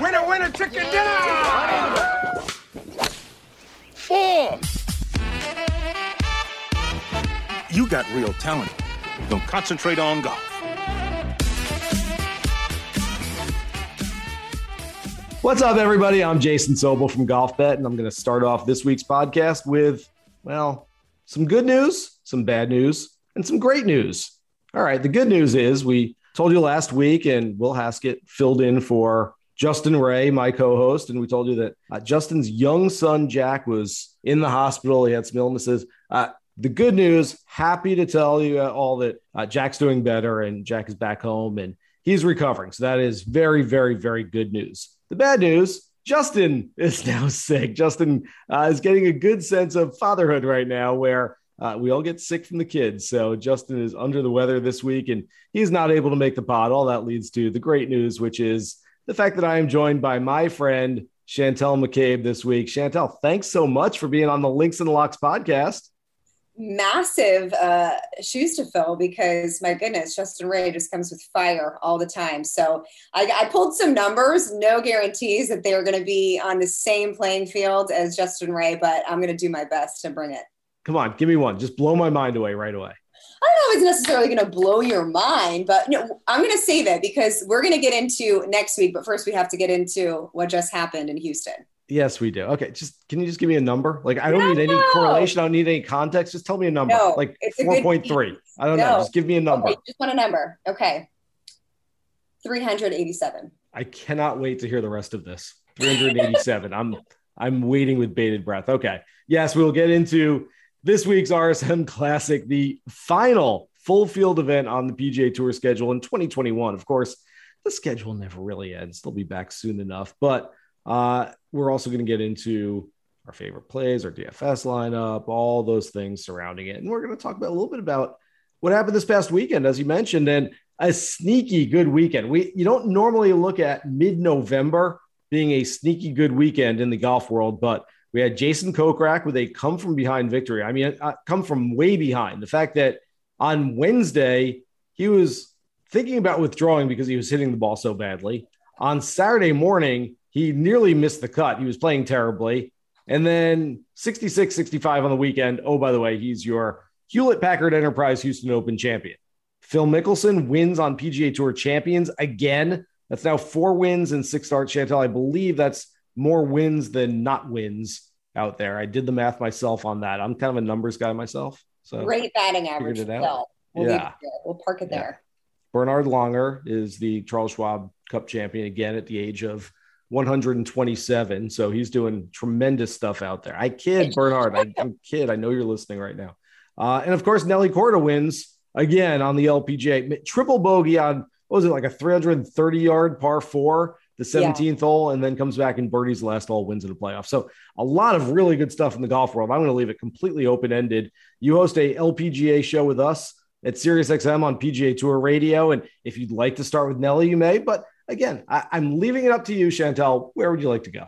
Winner, winner, chicken dinner! Four. You got real talent. Don't concentrate on golf. What's up, everybody? I'm Jason Sobel from Golf Bet, and I'm going to start off this week's podcast with, well, some good news, some bad news, and some great news. All right, the good news is we told you last week, and Will Haskett filled in for Justin Ray, my co-host, and we told you that uh, Justin's young son Jack was in the hospital. He had some illnesses. Uh, the good news, happy to tell you all that uh, Jack's doing better and Jack is back home and he's recovering. So that is very, very, very good news. The bad news, Justin is now sick. Justin uh, is getting a good sense of fatherhood right now, where uh, we all get sick from the kids. So Justin is under the weather this week, and he's not able to make the pod. All that leads to the great news, which is the fact that I am joined by my friend Chantel McCabe this week. Chantel, thanks so much for being on the Links and the Locks podcast massive uh, shoes to fill because my goodness, Justin Ray just comes with fire all the time. So I, I pulled some numbers, no guarantees that they are going to be on the same playing field as Justin Ray, but I'm going to do my best to bring it. Come on, give me one. Just blow my mind away right away. I don't know if it's necessarily going to blow your mind, but no, I'm going to save it because we're going to get into next week. But first, we have to get into what just happened in Houston. Yes, we do. Okay, just can you just give me a number? Like I don't no, need any correlation. I don't need any context. Just tell me a number. No, like four point three. I don't no. know. Just give me a number. Okay, just want a number. Okay. 387. I cannot wait to hear the rest of this. 387. I'm I'm waiting with bated breath. Okay. Yes, we'll get into this week's RSM Classic, the final full field event on the PGA Tour schedule in 2021. Of course, the schedule never really ends. They'll be back soon enough, but uh, we're also going to get into our favorite plays, our DFS lineup, all those things surrounding it. And we're going to talk about a little bit about what happened this past weekend, as you mentioned, and a sneaky good weekend. We you don't normally look at mid-November being a sneaky good weekend in the golf world, but we had Jason Kokrak with a come from behind victory. I mean, uh, come from way behind. The fact that on Wednesday he was thinking about withdrawing because he was hitting the ball so badly. On Saturday morning, he nearly missed the cut. He was playing terribly. And then 66 65 on the weekend. Oh, by the way, he's your Hewlett Packard Enterprise Houston Open champion. Phil Mickelson wins on PGA Tour champions again. That's now four wins and six starts. Chantel, I believe that's more wins than not wins out there. I did the math myself on that. I'm kind of a numbers guy myself. So great batting average. It out. We'll yeah. We'll park it yeah. there. Bernhard Langer is the Charles Schwab Cup champion again at the age of 127. So he's doing tremendous stuff out there. I kid, Bernhard. I, am kid. I know you're listening right now. Uh, and of course, Nelly Korda wins again on the LPGA. Triple bogey on, what was it, like a 330 yard par four, the 17th yeah. hole, and then comes back and birdies the last hole, wins in the playoff. So a lot of really good stuff in the golf world. I'm going to leave it completely open ended. You host a LPGA show with us at SiriusXM on PGA Tour Radio. And if you'd like to start with Nelly, you may. But again, I, I'm leaving it up to you, Chantel. Where would you like to go?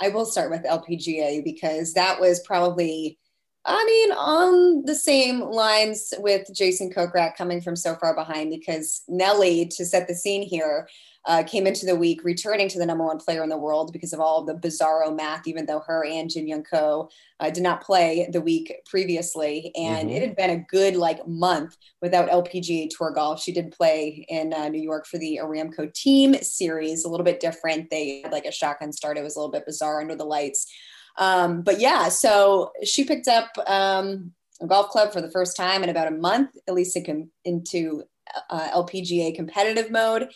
I will start with LPGA because that was probably, I mean, on the same lines with Jason Kokrak coming from so far behind because Nelly, to set the scene here, uh, came into the week returning to the number one player in the world because of all of the bizarro math, even though her and Jin Young Ko uh, did not play the week previously. And mm-hmm. it had been a good like month without LPGA Tour golf. She did play in uh, New York for the Aramco team series, a little bit different. They had like a shotgun start. It was a little bit bizarre under the lights. Um, but yeah, so she picked up um, a golf club for the first time in about a month, at least into uh, LPGA competitive mode.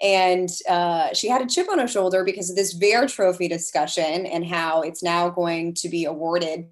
And uh, she had a chip on her shoulder because of this Vare trophy discussion and how it's now going to be awarded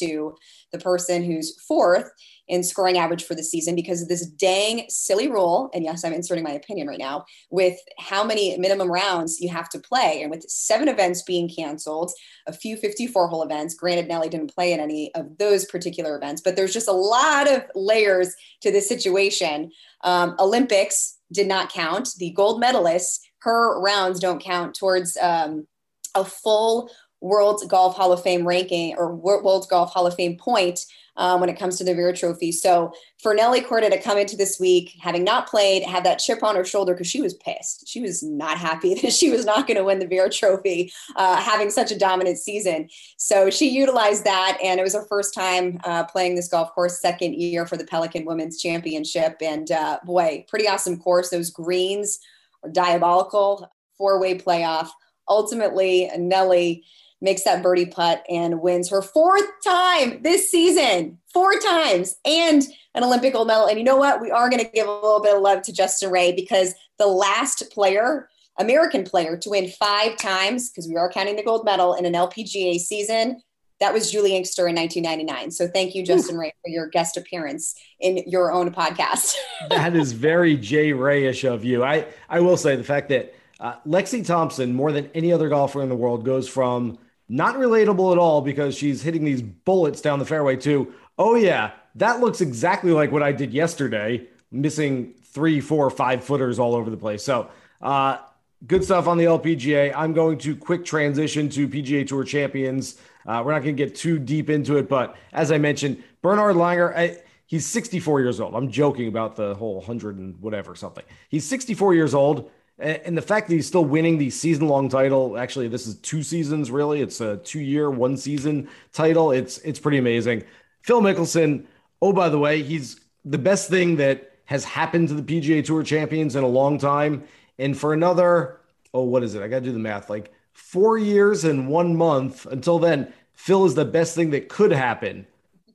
to the person who's fourth in scoring average for the season because of this dang silly rule. And yes, I'm inserting my opinion right now with how many minimum rounds you have to play. And with seven events being canceled, a few 54 hole events, granted, Nelly didn't play in any of those particular events, but there's just a lot of layers to this situation. Um, Olympics did not count. The gold medalists, her rounds don't count towards um, a full World Golf Hall of Fame ranking or World Golf Hall of Fame point um, when it comes to the Vare Trophy. So for Nelly Korda to come into this week, having not played, have that chip on her shoulder because she was pissed. She was not happy that she was not going to win the Vare Trophy, uh, having such a dominant season. So she utilized that, and it was her first time uh, playing this golf course, second year for the Pelican Women's Championship. And uh, boy, pretty awesome course. Those greens are diabolical. Four way playoff. Ultimately, Nelly makes that birdie putt and wins her fourth time this season, four times, and an Olympic gold medal. And you know what? We are going to give a little bit of love to Justin Ray because the last player, American player, to win five times, because we are counting the gold medal in an LPGA season, that was Juli Inkster in 1999. So thank you, Justin Ray, for your guest appearance in your own podcast. that is very Jay Rayish of you. I, I will say the fact that uh, Lexi Thompson, more than any other golfer in the world, goes from – not relatable at all because she's hitting these bullets down the fairway too. Oh yeah, that looks exactly like what I did yesterday, missing three, four, five footers all over the place. So uh, good stuff on the LPGA. I'm going to quick transition to PGA Tour champions. Uh, we're not going to get too deep into it, but as I mentioned, Bernhard Langer. I, he's 64 years old. I'm joking about the whole 100 and whatever something. He's 64 years old. And the fact that he's still winning the season long title, actually, this is two seasons, really. It's a two year, one season title. It's it's pretty amazing. Phil Mickelson, oh, by the way, he's the best thing that has happened to the PGA Tour champions in a long time. And for another, oh, what is it? I got to do the math like four years and one month until then, Phil is the best thing that could happen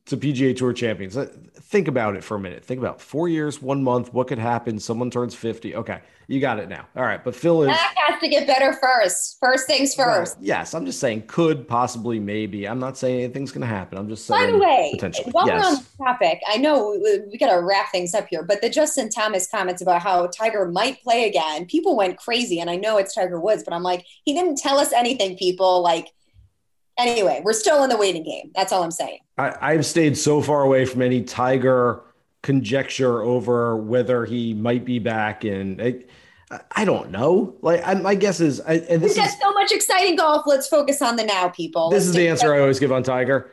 to PGA Tour champions. Think about it for a minute. Think about four years, one month. What could happen? Someone turns 50. Okay. You got it now. All right. But Phil is. That has to get better first. First things first. Well, yes. I'm just saying could, possibly, maybe. I'm not saying anything's going to happen. I'm just saying. By the way, potentially. while yes. we're on the topic, I know we, we got to wrap things up here, but the Justin Thomas comments about how Tiger might play again, people went crazy. And I know it's Tiger Woods, but I'm like, he didn't tell us anything, people. Like, anyway, we're still in the waiting game. That's all I'm saying. I, I've stayed so far away from any Tiger conjecture over whether he might be back and I, I don't know. Like I, my guess is, I, and this We've is so much exciting golf. Let's focus on the now, people. This Let's is the answer I always give on Tiger.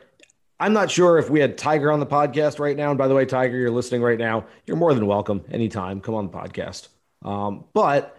I'm not sure if we had Tiger on the podcast right now. And by the way, Tiger, you're listening right now. You're more than welcome anytime. Come on the podcast. Um, but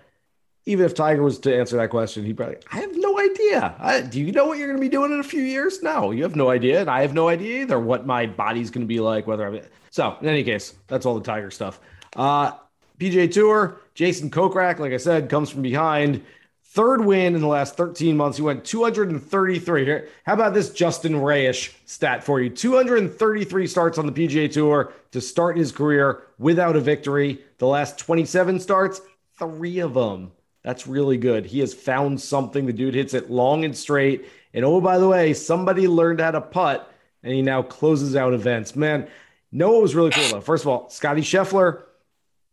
even if Tiger was to answer that question, he probably, I have no idea. I, do you know what you're going to be doing in a few years? No, you have no idea. And I have no idea either what my body's going to be like, whether I'm. So, in any case, that's all the Tiger stuff. Uh, PGA Tour, Jason Kokrak, like I said, comes from behind. Third win in the last 13 months. He went 233. Here, how about this Justin Rayish stat for you? 233 starts on the PGA Tour to start his career without a victory. The last 27 starts, three of them that's really good. He has found something. The dude hits it long and straight. And oh, by the way, somebody learned how to putt and he now closes out events. Man, what was really cool though? First of all, Scotty Scheffler,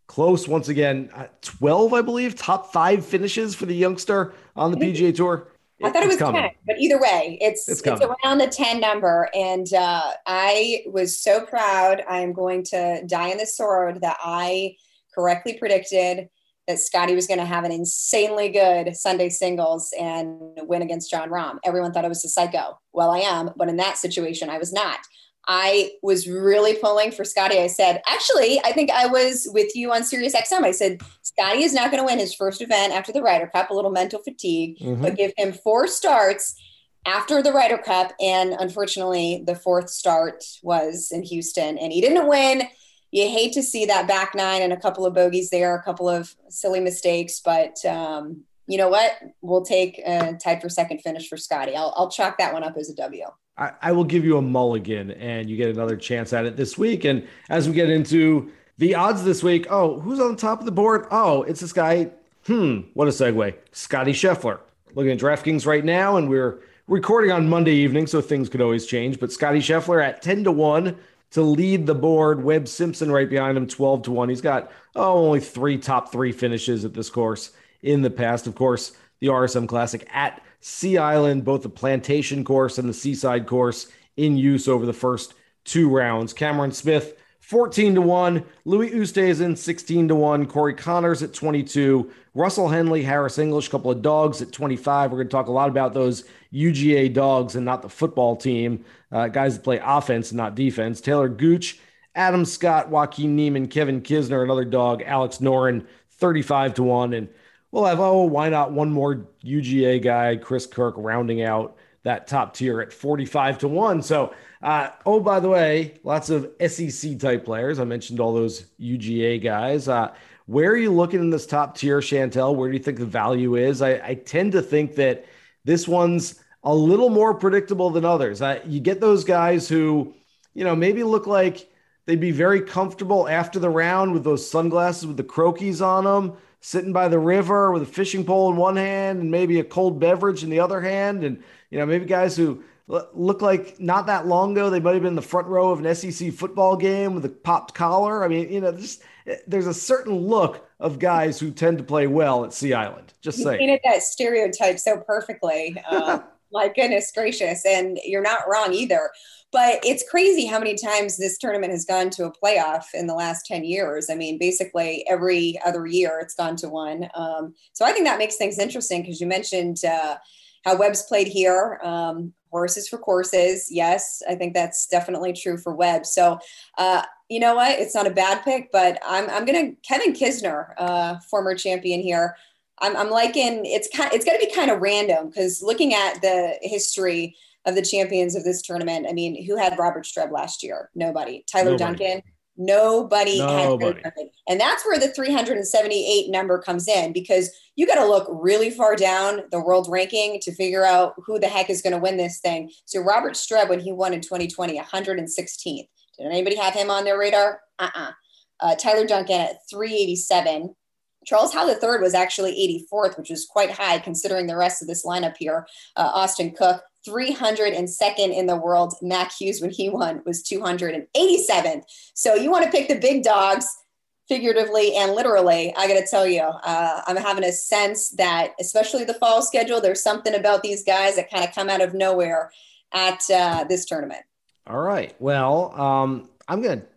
close once again. Uh, 12, I believe, top five finishes for the youngster on the PGA Tour. I thought it was coming. 10, but either way, it's it's, it's around the 10 number. And uh, I was so proud. I am going to die on the sword that I correctly predicted that Scotty was going to have an insanely good Sunday singles and win against Jon Rahm. Everyone thought I was a psycho. Well, I am, but in that situation, I was not. I was really pulling for Scotty. I said, actually, I think I was with you on Sirius XM. I said, Scotty is not going to win his first event after the Ryder Cup, a little mental fatigue, mm-hmm. but give him four starts after the Ryder Cup. And unfortunately, the fourth start was in Houston and he didn't win. You hate to see that back nine and a couple of bogeys there, a couple of silly mistakes, but um, you know what? We'll take tied for second finish for Scotty. I'll, I'll chalk that one up as a W. I, I will give you a mulligan and you get another chance at it this week. And as we get into the odds this week, oh, who's on top of the board? Oh, it's this guy. Hmm, what a segue. Scotty Scheffler. Looking at DraftKings right now, and we're recording on Monday evening, so things could always change. But Scotty Scheffler at 10 to 1 to lead the board. Webb Simpson right behind him, 12 to 1. He's got, oh, only three top three finishes at this course in the past. Of course, the RSM Classic at Sea Island, both the plantation course and the seaside course in use over the first two rounds. Cameron Smith, 14 to 1. Louis Oosthuizen, 16 to 1. Corey Conners at 22. Russell Henley, Harris English, couple of dogs at 25. We're going to talk a lot about those UGA dogs and not the football team, uh, guys that play offense and not defense. Taylor Gooch, Adam Scott, Joaquin Niemann, Kevin Kisner, another dog, Alex Noren, 35 to 1. And we'll have, oh, why not one more UGA guy, Chris Kirk, rounding out that top tier at 45 to 1. So, uh, oh, by the way, lots of SEC type players. I mentioned all those UGA guys. Uh, where are you looking in this top tier, Chantel? Where do you think the value is? I, I tend to think that this one's a little more predictable than others. Uh, you get those guys who, you know, maybe look like they'd be very comfortable after the round with those sunglasses with the Croakies on them sitting by the river with a fishing pole in one hand and maybe a cold beverage in the other hand. And, you know, maybe guys who look like not that long ago, they might have been in the front row of an SEC football game with a popped collar. I mean, you know, just, there's a certain look of guys who tend to play well at Sea Island. Just you saying. painted that stereotype so perfectly. Uh, my goodness gracious. And you're not wrong either. But it's crazy how many times this tournament has gone to a playoff in the last 10 years. I mean, basically every other year it's gone to one. Um, so I think that makes things interesting because you mentioned uh, how Webb's played here. Um, horses for courses. Yes, I think that's definitely true for Webb. So, uh, you know what? It's not a bad pick, but I'm, I'm going to, Kevin Kisner, uh, former champion here. I'm, I'm liking, it's kind, it's going to be kind of random because looking at the history, of the champions of this tournament. I mean, who had Robert Streb last year? Nobody. Tyler Nobody. Duncan. Nobody, Nobody. And that's where the 378 number comes in because you got to look really far down the world ranking to figure out who the heck is going to win this thing. So Robert Streb, when he won in 2020, 116th. Did anybody have him on their radar? Uh-uh. Uh, Tyler Duncan at 387. Charles Howell III was actually 84th, which is quite high considering the rest of this lineup here. Uh, Austin Cook, 302nd in the world. Mac Hughes, when he won, was 287th. So you want to pick the big dogs figuratively and literally. I got to tell you, uh, I'm having a sense that, especially the fall schedule, there's something about these guys that kind of come out of nowhere at uh, this tournament. All right. Well, um, I'm going to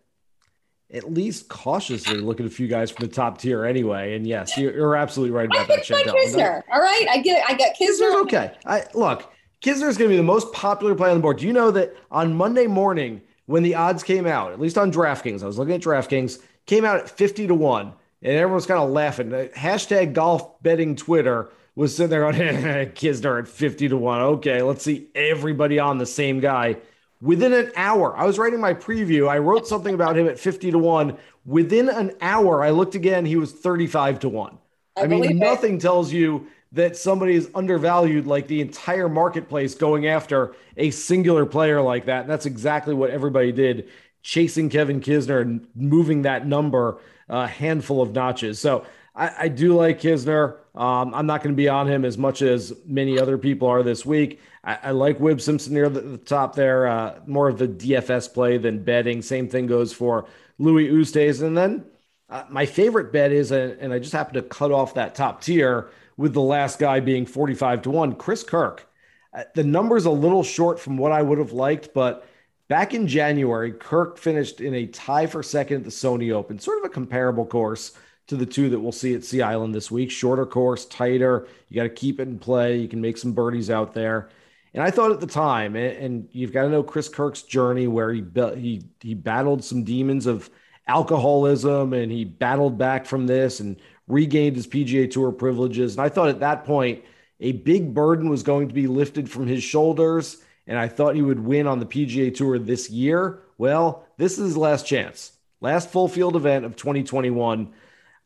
at least cautiously look at a few guys from the top tier anyway. And yes, you're, you're absolutely right about I that. Kisner. All right, I get. I got Kisner. Kisner's okay. I look. Kisner is going to be the most popular play on the board. Do you know that on Monday morning when the odds came out, at least on DraftKings, I was looking at DraftKings, came out at 50 to 1, and everyone's kind of laughing. Hashtag golf betting Twitter was sitting there going, Kisner at 50 to 1. Okay, let's see everybody on the same guy. Within an hour, I was writing my preview. I wrote something about him at 50 to 1. Within an hour, I looked again, he was 35 to 1. I, I mean, nothing it. tells you that somebody is undervalued like the entire marketplace going after a singular player like that. And that's exactly what everybody did, chasing Kevin Kisner and moving that number a handful of notches. So I, I do like Kisner. Um, I'm not going to be on him as much as many other people are this week. I, I like Webb Simpson near the, the top there, uh, more of the DFS play than betting. Same thing goes for Louis Oosthuizen. And then uh, my favorite bet is, and I just happen to cut off that top tier with the last guy being 45 to 1, Chris Kirk. Uh, the number's a little short from what I would have liked, but back in January, Kirk finished in a tie for second at the Sony Open, sort of a comparable course to the two that we'll see at Sea Island this week. Shorter course, tighter. You got to keep it in play. You can make some birdies out there. And I thought at the time, and, and you've got to know Chris Kirk's journey where he he he battled some demons of alcoholism and he battled back from this and regained his PGA Tour privileges. And I thought at that point, a big burden was going to be lifted from his shoulders. And I thought he would win on the PGA Tour this year. Well, this is his last chance, last full field event of 2021.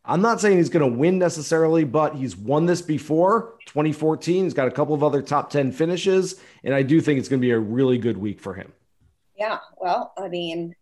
I'm not saying he's going to win necessarily, but he's won this before 2014. He's got a couple of other top 10 finishes. And I do think it's going to be a really good week for him. Yeah. Well, I mean,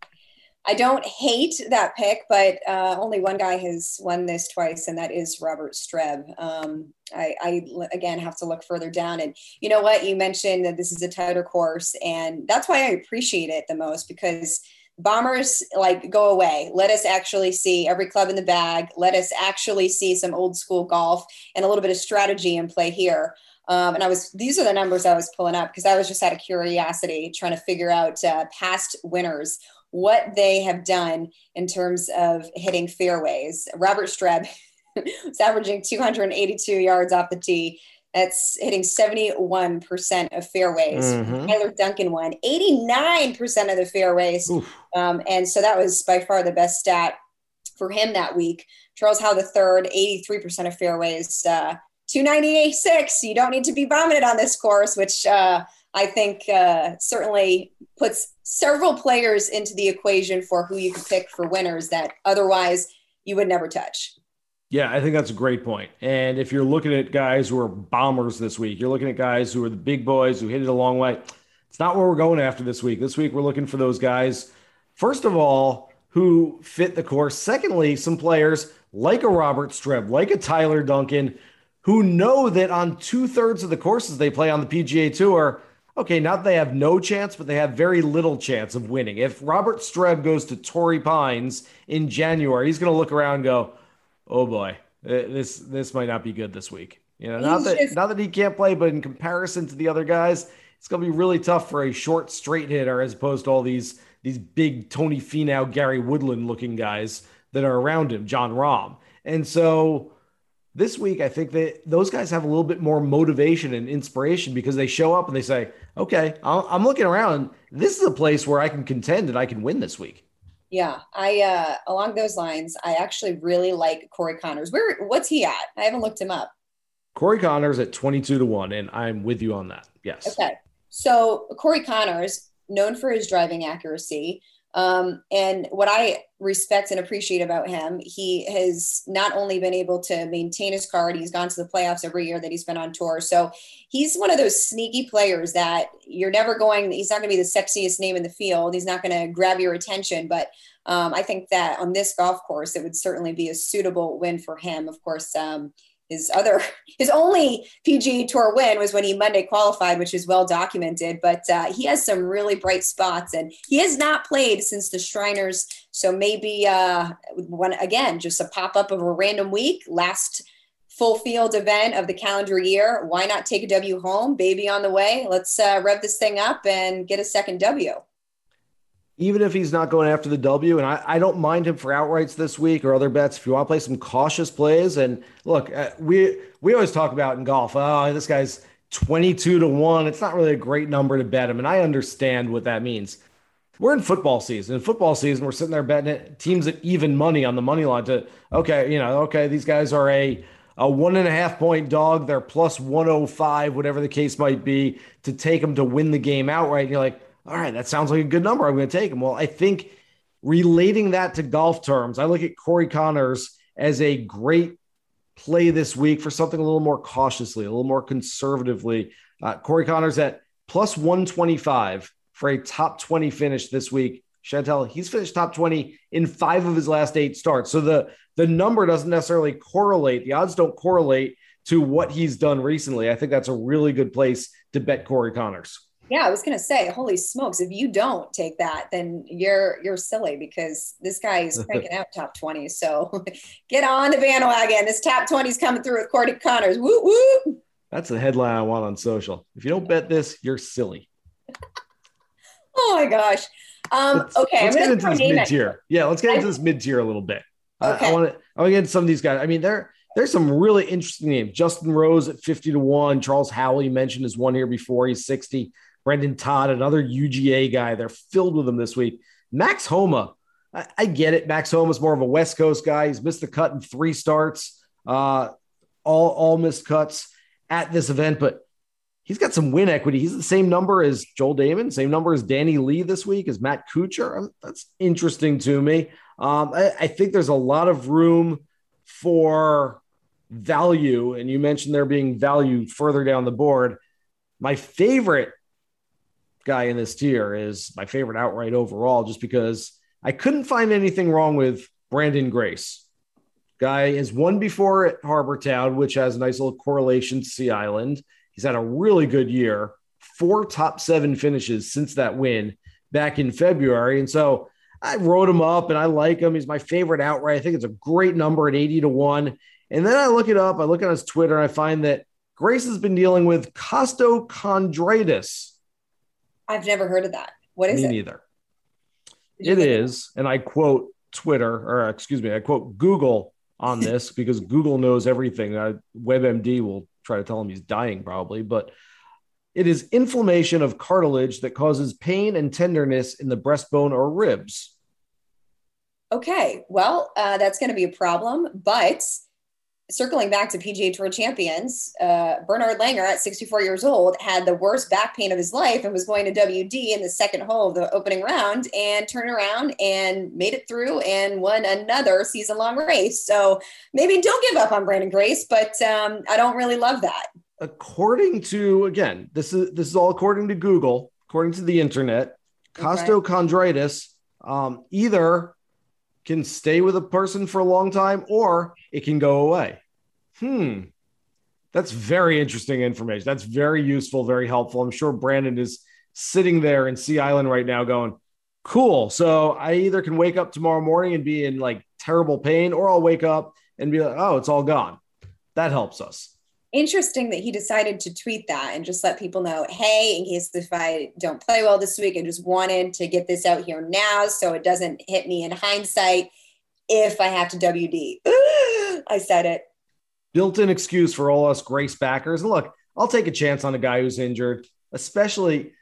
I don't hate that pick, but uh, only one guy has won this twice, and that is Robert Streb. Um, I, I, again have to look further down, and you know what? You mentioned that this is a tighter course, and that's why I appreciate it the most because bombers like go away. Let us actually see every club in the bag. Let us actually see some old school golf and a little bit of strategy in play here. Um, and I was, these are the numbers I was pulling up because I was just out of curiosity trying to figure out uh, past winners what they have done in terms of hitting fairways. Robert Streb was averaging 282 yards off the tee. That's hitting 71% of fairways. Mm-hmm. Tyler Duncan won 89% of the fairways. Um, and so that was by far the best stat for him that week. Charles Howell III, 83% of fairways. Uh, 298.6. You don't need to be vomited on this course, which uh, I think uh, certainly puts several players into the equation for who you could pick for winners that otherwise you would never touch. Yeah, I think that's a great point. And if you're looking at guys who are bombers this week, you're looking at guys who are the big boys who hit it a long way. It's not where we're going after this week. This week, we're looking for those guys, first of all, who fit the course. Secondly, some players like a Robert Streb, like a Tyler Duncan, who know that on two thirds of the courses they play on the PGA Tour, okay, not they have no chance, but they have very little chance of winning. If Robert Streb goes to Torrey Pines in January, he's going to look around and go, "Oh boy, this this might not be good this week." You know, not that not that he can't play, but in comparison to the other guys, it's going to be really tough for a short straight hitter as opposed to all these these big Tony Finau, Gary Woodland looking guys that are around him, Jon Rahm. And so this week, I think that those guys have a little bit more motivation and inspiration because they show up and they say, okay, I'm looking around. This is a place where I can contend and I can win this week. Yeah, I uh, along those lines, I actually really like Corey Conners. Where what's he at? I haven't looked him up. Corey Conners at 22 to 1, and I'm with you on that. Yes. Okay. So Corey Conners, known for his driving accuracy, um, and what I respect and appreciate about him, he has not only been able to maintain his card, he's gone to the playoffs every year that he's been on tour. So he's one of those sneaky players that you're never going, he's not going to be the sexiest name in the field. He's not going to grab your attention. But um, I think that on this golf course, it would certainly be a suitable win for him. Of course, um, his other his only PGA Tour win was when he Monday qualified, which is well documented. But uh, he has some really bright spots, and he has not played since the Shriners. So maybe uh, one again, just a pop up of a random week, last full field event of the calendar year. Why not take a W home, baby on the way? Let's uh, rev this thing up and get a second W even if he's not going after the W, and I, I don't mind him for outrights this week or other bets. If you want to play some cautious plays, and look, uh, we we always talk about in golf, oh, this guy's 22 to 1. It's not really a great number to bet him. And I understand what that means. We're in football season. In football season, we're sitting there betting it, teams at even money on the money line to, okay, you know, okay, these guys are a, a one and a half point dog. They're plus 105, whatever the case might be, to take them to win the game outright. And you're like, all right, that sounds like a good number. I'm going to take him. Well, I think relating that to golf terms, I look at Corey Conners as a great play this week for something a little more cautiously, a little more conservatively. Uh, Corey Conners at plus 125 for a top 20 finish this week. Chantel, he's finished top 20 in five of his last eight starts. So the, the number doesn't necessarily correlate. The odds don't correlate to what he's done recently. I think that's a really good place to bet Corey Conners. Yeah, I was gonna say, holy smokes! If you don't take that, then you're you're silly because this guy is cranking out top twenty. So get on the bandwagon. This top twenty is coming through with Corey Conners. Woo woo! That's the headline I want on social. If you don't bet this, you're silly. oh my gosh. Um, let's, okay, let's get into this mid tier. Yeah, let's get into this mid tier a little bit. Okay. I, want to. I want to get into some of these guys. I mean, they're there's some really interesting names. Justin Rose at 50 to 1. Charles Howley mentioned his one here before. He's 60. Brendon Todd, another UGA guy. They're filled with them this week. Max Homa, I, I get it. Max Homa's more of a West Coast guy. He's missed the cut in three starts, uh, all, all missed cuts at this event, but he's got some win equity. He's the same number as Joel Dahmen, same number as Danny Lee this week, as Matt Kuchar. Um, that's interesting to me. Um, I, I, think there's a lot of room for value, and you mentioned there being value further down the board. My favorite guy in this tier is my favorite outright overall, just because I couldn't find anything wrong with Branden Grace. Guy has won before at Harbour Town, which has a nice little correlation to Sea Island. He's had a really good year, four top seven finishes since that win back in February. And so I wrote him up and I like him. He's my favorite outright. I think it's a great number at 80 to 1. And then I look it up, I look at his Twitter, and I find that Grace has been dealing with costochondritis. I've never heard of that. What is Me it? neither. It is, and I quote Twitter, or excuse me, I quote Google on this because Google knows everything. Uh, WebMD will try to tell him he's dying probably, but it is inflammation of cartilage that causes pain and tenderness in the breastbone or ribs. Okay, well, uh, that's going to be a problem, but circling back to PGA Tour champions, uh, Bernhard Langer at 64 years old had the worst back pain of his life and was going to WD in the second hole of the opening round and turned around and made it through and won another season long race. So maybe don't give up on Branden Grace, but um, I don't really love that. According to again, this is this is all according to Google, according to the internet, okay. costochondritis um, either can stay with a person for a long time or it can go away. Hmm. That's very interesting information. That's very useful, very helpful. I'm sure Branden is sitting there in Sea Island right now going, cool. So I either can wake up tomorrow morning and be in like terrible pain, or I'll wake up and be like, oh, it's all gone. That helps us. Interesting that he decided to tweet that and just let people know, hey, in case if I don't play well this week, I just wanted to get this out here now so it doesn't hit me in hindsight if I have to WD. I said it. Built in excuse for all us Grace backers. Look, I'll take a chance on a guy who's injured, especially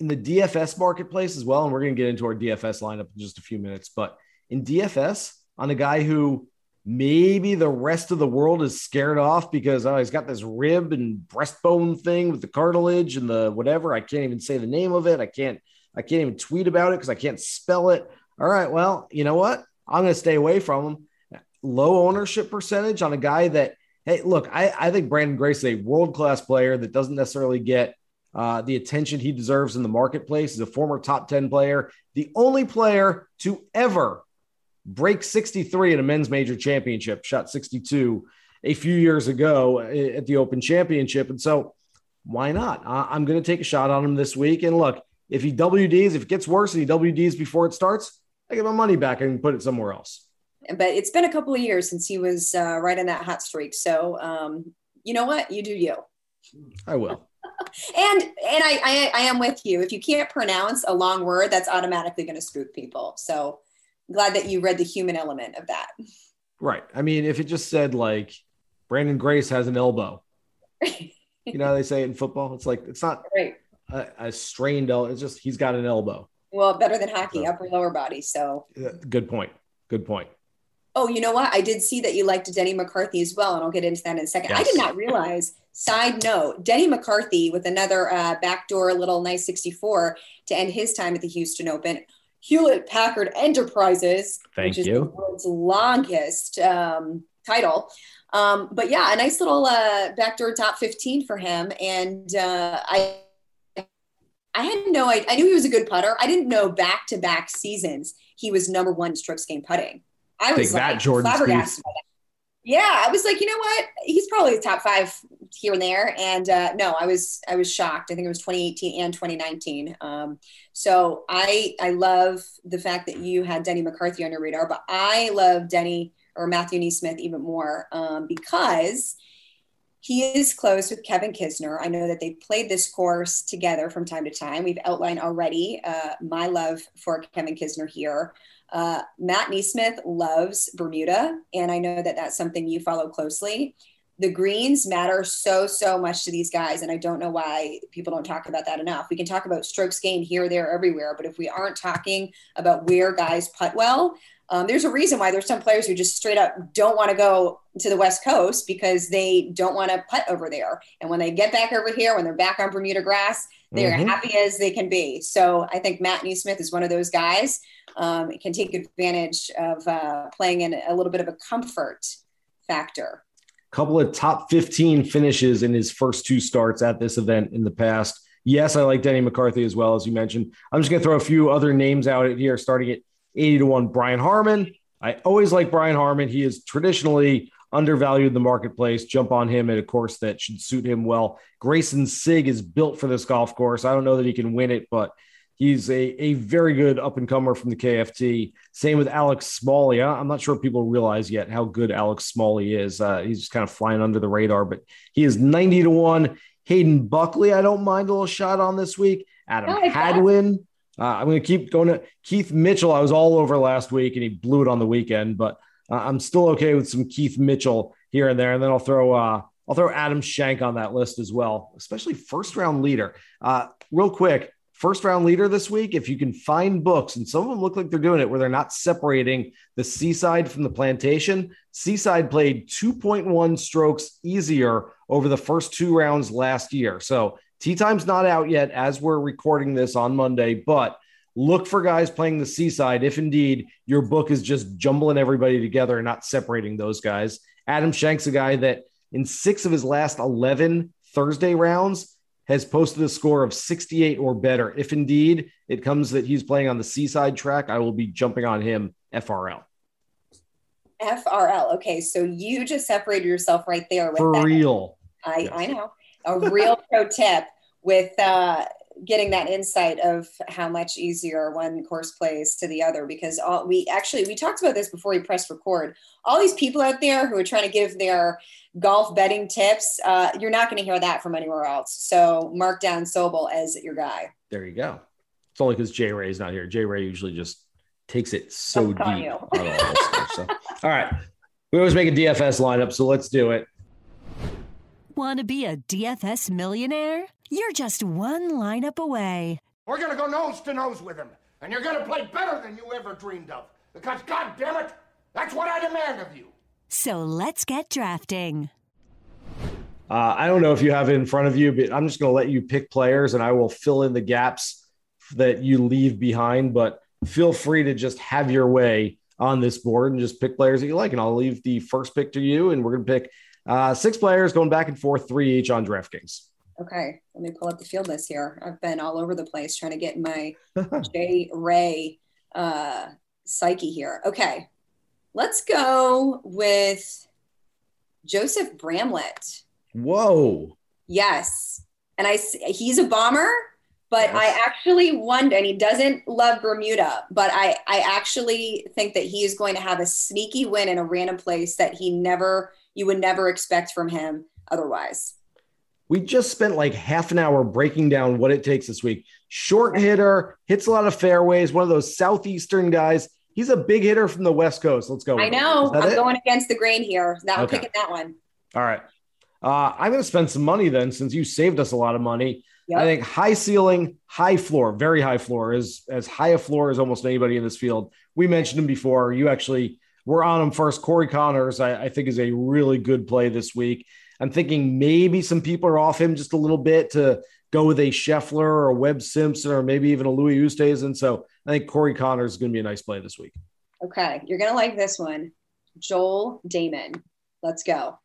in the DFS marketplace as well. And we're going to get into our DFS lineup in just a few minutes. But in DFS, on a guy who maybe the rest of the world is scared off because oh, he's got this rib and breastbone thing with the cartilage and the whatever. I can't even say the name of it. I can't. I can't even tweet about it because I can't spell it. All right. Well, you know what? I'm going to stay away from him. Low ownership percentage on a guy that, hey, look, I, I think Branden Grace is a world class player that doesn't necessarily get uh, the attention he deserves in the marketplace. He's a former top 10 player, the only player to ever break 63 in a men's major championship, shot 62 a few years ago at the Open Championship. And so, why not? I'm going to take a shot on him this week. And look, if he WDs, if it gets worse and he WDs before it starts, I get my money back and put it somewhere else. But it's been a couple of years since he was uh, right in that hot streak. So um, you know what? You do you. I will. and and I, I I am with you. If you can't pronounce a long word, that's automatically going to spook people. So glad that you read the human element of that. Right. I mean, if it just said like Branden Grace has an elbow, you know they say it in football. It's like it's not right. a, a strained elbow. It's just he's got an elbow. Well, better than hockey, upper lower body. So good point. Good point. Oh, you know what? I did see that you liked Denny McCarthy as well, and I'll get into that in a second. Yes. I did not realize. Side note: Denny McCarthy with another uh, backdoor little nice 64 to end his time at the Houston Open. Hewlett Packard Enterprises, Thank which is you. the world's longest um, title. Um, but yeah, a nice little uh, backdoor top 15 for him, and uh, I I had no idea. I knew he was a good putter. I didn't know back to back seasons he was number one strokes gained putting. I was Take like, that, Jordan Yeah, I was like, you know what? He's probably the top five here and there. And uh, no, I was I was shocked. I think it was 2018 and 2019. Um, so I I love the fact that you had Denny McCarthy on your radar, but I love Denny or Matthew NeSmith even more um, because he is close with Kevin Kisner. I know that they played this course together from time to time. We've outlined already uh, my love for Kevin Kisner here. Uh, Matt NeSmith loves Bermuda, and I know that that's something you follow closely. The greens matter so, so much to these guys, and I don't know why people don't talk about that enough. We can talk about strokes gained here, there, everywhere, but if we aren't talking about where guys putt well, um, there's a reason why there's some players who just straight up don't want to go to the West Coast because they don't want to putt over there. And when they get back over here, when they're back on Bermuda grass, they're mm-hmm. happy as they can be. So I think Matt NeSmith is one of those guys. Um, can take advantage of uh, playing in a little bit of a comfort factor. Couple of top 15 finishes in his first two starts at this event in the past. Yes, I like Denny McCarthy as well, as you mentioned. I'm just going to throw a few other names out here, starting at 80 to 1. Brian Harman. I always like Brian Harman. He is traditionally undervalued in the marketplace. Jump on him at a course that should suit him well. Greyson Sigg is built for this golf course. I don't know that he can win it, but he's a, a very good up and comer from the KFT. Same with Alex Smalley. I'm not sure people realize yet how good Alex Smalley is. Uh, he's just kind of flying under the radar, but he is 90 to 1. Hayden Buckley, I don't mind a little shot on this week. Adam Hadwin. Uh, I'm going to keep going to Keith Mitchell. I was all over last week and he blew it on the weekend, but uh, I'm still okay with some Keith Mitchell here and there. And then I'll throw uh, I'll throw Adam Schenk on that list as well, especially first round leader. Uh, real quick, first round leader this week. If you can find books, and some of them look like they're doing it where they're not separating the seaside from the plantation. Seaside played 2.1 strokes easier over the first two rounds last year. So Tee time's not out yet as we're recording this on Monday, but look for guys playing the seaside if indeed your book is just jumbling everybody together and not separating those guys. Adam Schenk's a guy that in six of his last 11 Thursday rounds has posted a score of 68 or better. If indeed it comes that he's playing on the seaside track, I will be jumping on him FRL. FRL. Okay, so you just separated yourself right there with For that. real. I, yes. I know a real pro tip with uh, getting that insight of how much easier one course plays to the other because all we actually we talked about this before we pressed record. All these people out there who are trying to give their golf betting tips uh, you're not going to hear that from anywhere else. So mark down sobel as your guy. There you go. It's only because jay ray is not here. Jay ray usually just takes it so deep all, stuff, so. all right. We always make a dfs lineup so let's do it Want to be a DFS millionaire? You're just one lineup away. We're going to go nose to nose with him, and you're going to play better than you ever dreamed of. Because, God damn it, that's what I demand of you. So let's get drafting. Uh, I don't know if you have it in front of you, but I'm just going to let you pick players and I will fill in the gaps that you leave behind. But feel free to just have your way on this board and just pick players that you like. And I'll leave the first pick to you, and we're going to pick uh, six players going back and forth, three each on DraftKings. Okay, let me pull up the field list here. I've been all over the place trying to get my J Ray uh, psyche here. Okay, let's go with Joseph Bramlett. Whoa. Yes, and I he's a bomber, but yes. I actually wonder, and he doesn't love Bermuda, but I I actually think that he is going to have a sneaky win in a random place that he never you would never expect from him otherwise. We just spent like half an hour breaking down what it takes this week. Short hitter, hits a lot of fairways, one of those southeastern guys. He's a big hitter from the West Coast. Let's go. I know. I'm it? going against the grain here. Now I'm picking that one. All right. Uh, I'm going to spend some money then, since you saved us a lot of money. Yep. I think high ceiling, high floor, very high floor is as high a floor as almost anybody in this field. We mentioned him before. You actually we're on him first. Corey Conners, I, I, think, is a really good play this week. I'm thinking maybe some people are off him just a little bit to go with a Scheffler or a Webb Simpson or maybe even a Louis Oosthuizen. So I think Corey Conners is going to be a nice play this week. Okay, you're going to like this one. Joel Dahmen. Let's go.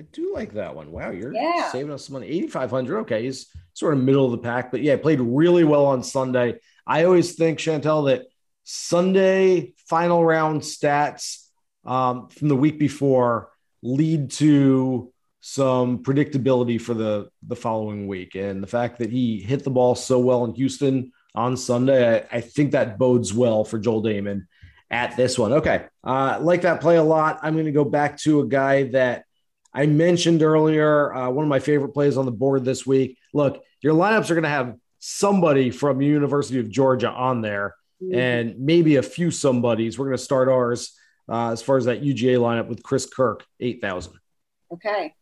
I do like that one. Wow, you're yeah. saving us some money. 8,500. Okay, he's sort of middle of the pack, but yeah, played really well on Sunday. I always think, Chantel, that Sunday final round stats um, from the week before lead to some predictability for the the following week. And the fact that he hit the ball so well in Houston on Sunday, I, I think that bodes well for Joel Dahmen at this one. Okay, uh, like that play a lot. I'm going to go back to a guy that I mentioned earlier, uh, one of my favorite plays on the board this week. Look, your lineups are going to have somebody from University of Georgia on there, mm-hmm. and maybe a few somebodies. We're going to start ours uh, as far as that UGA lineup with Chris Kirk, eight thousand. Okay.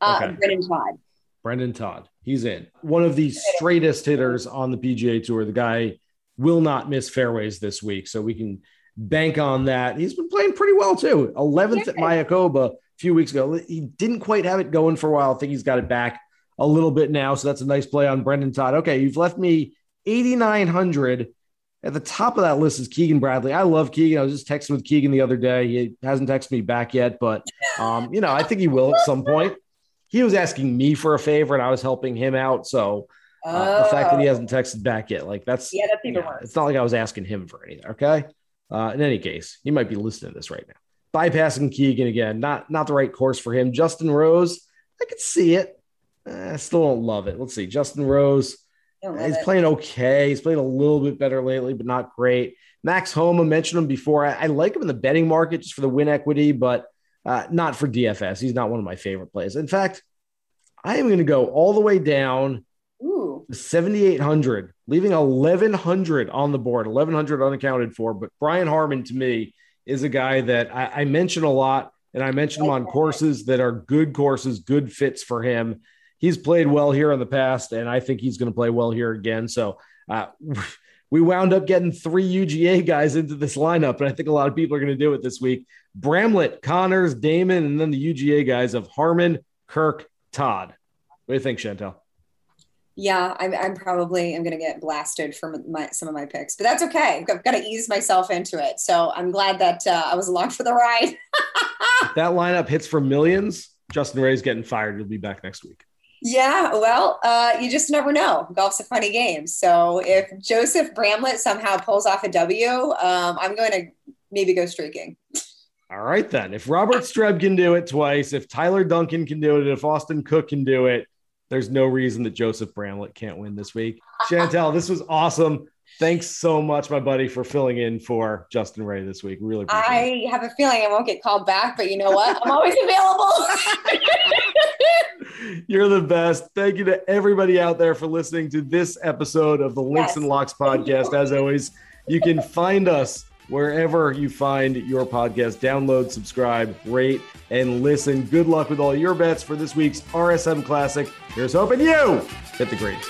Uh, okay. Brendon Todd. Brendon Todd. He's in. One of the straightest hitters on the PGA Tour. The guy will not miss fairways this week, so we can bank on that. He's been playing pretty well too. 11th at Mayakoba a few weeks ago. He didn't quite have it going for a while. I think he's got it back a little bit now. So that's a nice play on Brendon Todd. Okay, you've left me 8,900. At the top of that list is Keegan Bradley. I love Keegan. I was just texting with Keegan the other day. He hasn't texted me back yet, but um, you know, I think he will at some point. He was asking me for a favor, and I was helping him out. So uh, oh. the fact that he hasn't texted back yet, like that's yeah, that's even yeah, worse. It's not like I was asking him for anything. Okay. Uh, in any case, he might be listening to this right now. Bypassing Keegan again, not not the right course for him. Justin Rose, I could see it. I still don't love it. Let's see. Justin Rose, he's it. playing okay. He's played a little bit better lately, but not great. Max Homa mentioned him before. I, I like him in the betting market just for the win equity, but uh, not for DFS. He's not one of my favorite plays. In fact, I am going to go all the way down Ooh. 7,800, leaving 1,100 on the board, 1,100 unaccounted for. But Brian Harman to me is a guy that I, I mention a lot, and I mention him on courses that are good courses, good fits for him. He's played well here in the past, and I think he's going to play well here again. So uh, we wound up getting three UGA guys into this lineup, and I think a lot of people are going to do it this week. Bramlett, Conners, Dahmen, and then the UGA guys of Harman, Kirk, Todd. What do you think, Chantel? Yeah, I'm, I'm probably I'm going to get blasted for my, some of my picks, but that's okay. I've got to ease myself into it. So I'm glad that uh, I was along for the ride. that lineup hits for millions. Justin Ray's getting fired. You'll be back next week. Yeah, well, uh, you just never know. Golf's a funny game. So if Joseph Bramlett somehow pulls off a W, um, I'm going to maybe go streaking. All right, then. If Robert Streb can do it twice, if Tyler Duncan can do it, if Austin Cook can do it, there's no reason that Joseph Bramlett can't win this week. Chantel, this was awesome. Thanks so much, my buddy, for filling in for Justin Ray this week. Really, I it. I have a feeling I won't get called back, but you know what? I'm always available. You're the best. Thank you to everybody out there for listening to this episode of the Links yes. and Locks podcast. As always, you can find us wherever you find your podcast. Download, subscribe, rate, and listen. Good luck with all your bets for this week's RSM Classic. Here's hoping you hit the greens.